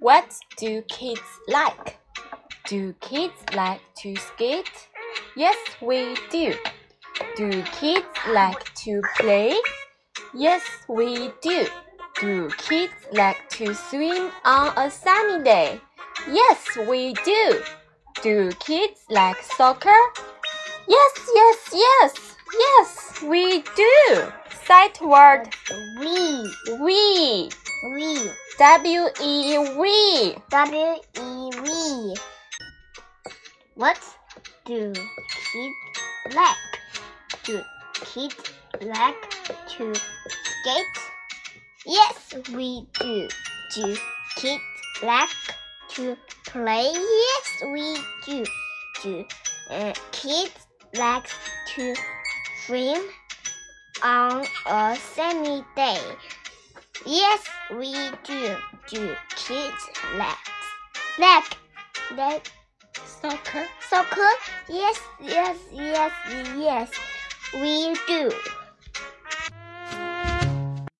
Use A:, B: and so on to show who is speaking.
A: What do kids like? Do kids like to skate? Yes, we do. Do kids like to play? Yes, we do. Do kids like to swim on a sunny day? Yes, we do. Do kids like soccer? Yes, yes, yes, yes, we do. Sight word
B: We,
A: we.
B: We,
A: W E we.
B: W E V. What do kids like? Do kids like to skate? Yes, we do. Do kids like to play? Yes, we do. Do uh, kids like to swim on a sunny day? Yes, we do. Do kids like like like
A: Soccer.
B: soccer? Yes, yes, yes, yes. We do.